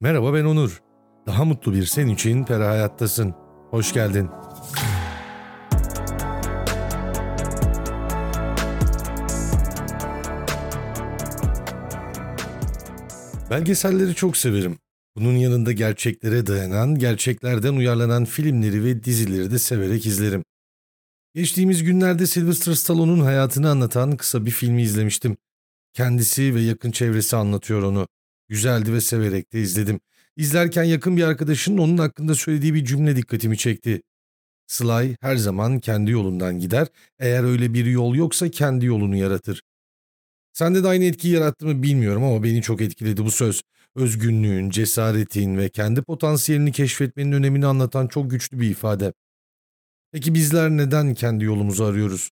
Merhaba ben Onur. Daha mutlu bir sen için Pera Hayattasın. Hoş geldin. Belgeselleri çok severim. Bunun yanında gerçeklere dayanan, gerçeklerden uyarlanan filmleri ve dizileri de severek izlerim. Geçtiğimiz günlerde Sylvester Stallone'un hayatını anlatan kısa bir filmi izlemiştim. Kendisi ve yakın çevresi anlatıyor onu. Güzeldi ve severek de izledim. İzlerken yakın bir arkadaşının onun hakkında söylediği bir cümle dikkatimi çekti. Sly her zaman kendi yolundan gider, eğer öyle bir yol yoksa kendi yolunu yaratır. Sende de aynı etkiyi yarattı mı bilmiyorum ama beni çok etkiledi bu söz. Özgünlüğün, cesaretin ve kendi potansiyelini keşfetmenin önemini anlatan çok güçlü bir ifade. Peki bizler neden kendi yolumuzu arıyoruz?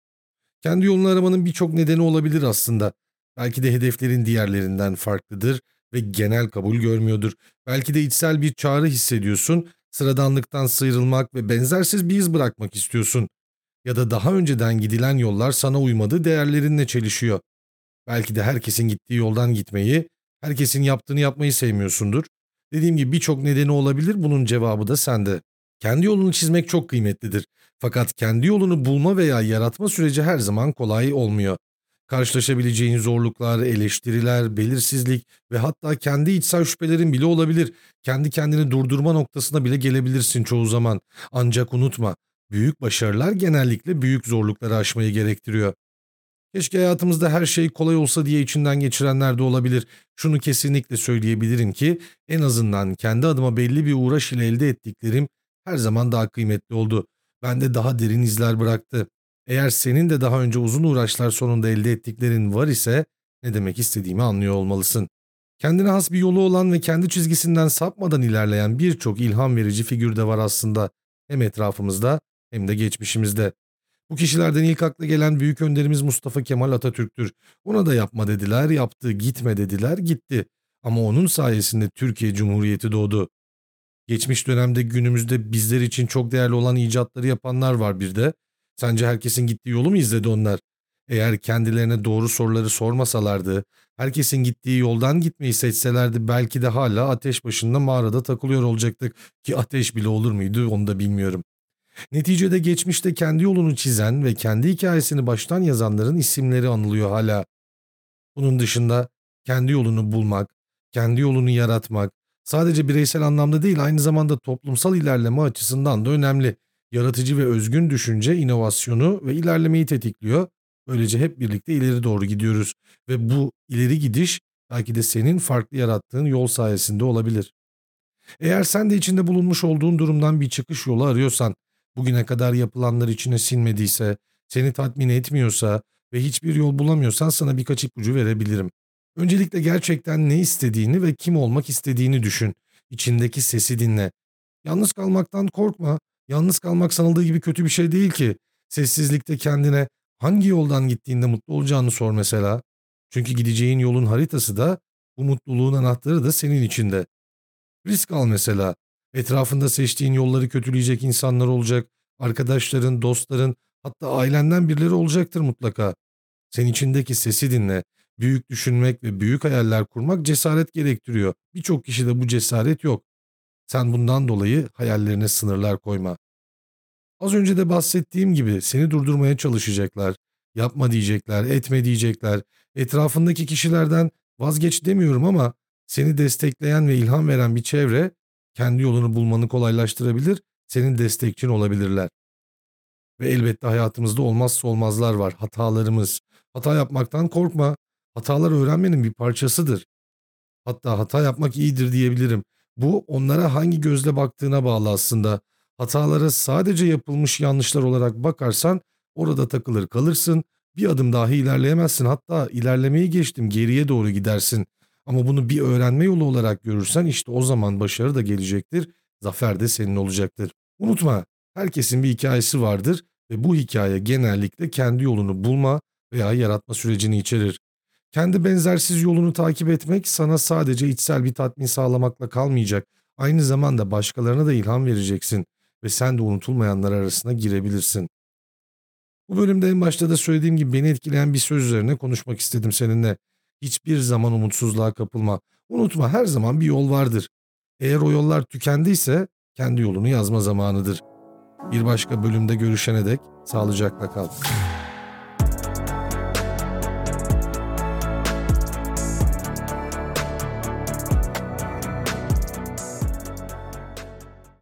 Kendi yolunu aramanın birçok nedeni olabilir aslında. Belki de hedeflerin diğerlerinden farklıdır ve genel kabul görmüyordur. Belki de içsel bir çağrı hissediyorsun, sıradanlıktan sıyrılmak ve benzersiz bir iz bırakmak istiyorsun. Ya da daha önceden gidilen yollar sana uymadı, değerlerinle çelişiyor. Belki de herkesin gittiği yoldan gitmeyi, herkesin yaptığını yapmayı sevmiyorsundur. Dediğim gibi birçok nedeni olabilir, bunun cevabı da sende. Kendi yolunu çizmek çok kıymetlidir. Fakat kendi yolunu bulma veya yaratma süreci her zaman kolay olmuyor. Karşılaşabileceğin zorluklar, eleştiriler, belirsizlik ve hatta kendi içsel şüphelerin bile olabilir. Kendi kendini durdurma noktasına bile gelebilirsin çoğu zaman. Ancak unutma, büyük başarılar genellikle büyük zorlukları aşmayı gerektiriyor. Keşke hayatımızda her şey kolay olsa diye içinden geçirenler de olabilir. Şunu kesinlikle söyleyebilirim ki en azından kendi adıma belli bir uğraş ile elde ettiklerim her zaman daha kıymetli oldu. Bende daha derin izler bıraktı. Eğer senin de daha önce uzun uğraşlar sonunda elde ettiklerin var ise ne demek istediğimi anlıyor olmalısın. Kendine has bir yolu olan ve kendi çizgisinden sapmadan ilerleyen birçok ilham verici figür de var aslında. Hem etrafımızda hem de geçmişimizde. Bu kişilerden ilk akla gelen büyük önderimiz Mustafa Kemal Atatürk'tür. Ona da yapma dediler, yaptı, gitme dediler, gitti. Ama onun sayesinde Türkiye Cumhuriyeti doğdu. Geçmiş dönemde günümüzde bizler için çok değerli olan icatları yapanlar var bir de. Sence herkesin gittiği yolu mu izledi onlar? Eğer kendilerine doğru soruları sormasalardı, herkesin gittiği yoldan gitmeyi seçselerdi belki de hala ateş başında mağarada takılıyor olacaktık ki ateş bile olur muydu onu da bilmiyorum. Neticede geçmişte kendi yolunu çizen ve kendi hikayesini baştan yazanların isimleri anılıyor hala. Bunun dışında kendi yolunu bulmak, kendi yolunu yaratmak sadece bireysel anlamda değil aynı zamanda toplumsal ilerleme açısından da önemli. Yaratıcı ve özgün düşünce inovasyonu ve ilerlemeyi tetikliyor. Böylece hep birlikte ileri doğru gidiyoruz ve bu ileri gidiş belki de senin farklı yarattığın yol sayesinde olabilir. Eğer sen de içinde bulunmuş olduğun durumdan bir çıkış yolu arıyorsan, bugüne kadar yapılanlar içine sinmediyse, seni tatmin etmiyorsa ve hiçbir yol bulamıyorsan sana birkaç ipucu verebilirim. Öncelikle gerçekten ne istediğini ve kim olmak istediğini düşün. İçindeki sesi dinle. Yalnız kalmaktan korkma. Yalnız kalmak sanıldığı gibi kötü bir şey değil ki. Sessizlikte kendine hangi yoldan gittiğinde mutlu olacağını sor mesela. Çünkü gideceğin yolun haritası da bu mutluluğun anahtarı da senin içinde. Risk al mesela. Etrafında seçtiğin yolları kötüleyecek insanlar olacak. Arkadaşların, dostların, hatta ailenden birileri olacaktır mutlaka. Sen içindeki sesi dinle. Büyük düşünmek ve büyük hayaller kurmak cesaret gerektiriyor. Birçok kişide bu cesaret yok. Sen bundan dolayı hayallerine sınırlar koyma. Az önce de bahsettiğim gibi seni durdurmaya çalışacaklar. Yapma diyecekler, etme diyecekler. Etrafındaki kişilerden vazgeç demiyorum ama seni destekleyen ve ilham veren bir çevre kendi yolunu bulmanı kolaylaştırabilir, senin destekçin olabilirler. Ve elbette hayatımızda olmazsa olmazlar var, hatalarımız. Hata yapmaktan korkma. Hatalar öğrenmenin bir parçasıdır. Hatta hata yapmak iyidir diyebilirim. Bu onlara hangi gözle baktığına bağlı aslında. Hatalara sadece yapılmış yanlışlar olarak bakarsan orada takılır kalırsın. Bir adım dahi ilerleyemezsin. Hatta ilerlemeyi geçtim geriye doğru gidersin. Ama bunu bir öğrenme yolu olarak görürsen işte o zaman başarı da gelecektir. Zafer de senin olacaktır. Unutma herkesin bir hikayesi vardır ve bu hikaye genellikle kendi yolunu bulma veya yaratma sürecini içerir. Kendi benzersiz yolunu takip etmek sana sadece içsel bir tatmin sağlamakla kalmayacak. Aynı zamanda başkalarına da ilham vereceksin ve sen de unutulmayanlar arasına girebilirsin. Bu bölümde en başta da söylediğim gibi beni etkileyen bir söz üzerine konuşmak istedim seninle. Hiçbir zaman umutsuzluğa kapılma. Unutma her zaman bir yol vardır. Eğer o yollar tükendiyse kendi yolunu yazma zamanıdır. Bir başka bölümde görüşene dek sağlıcakla kal.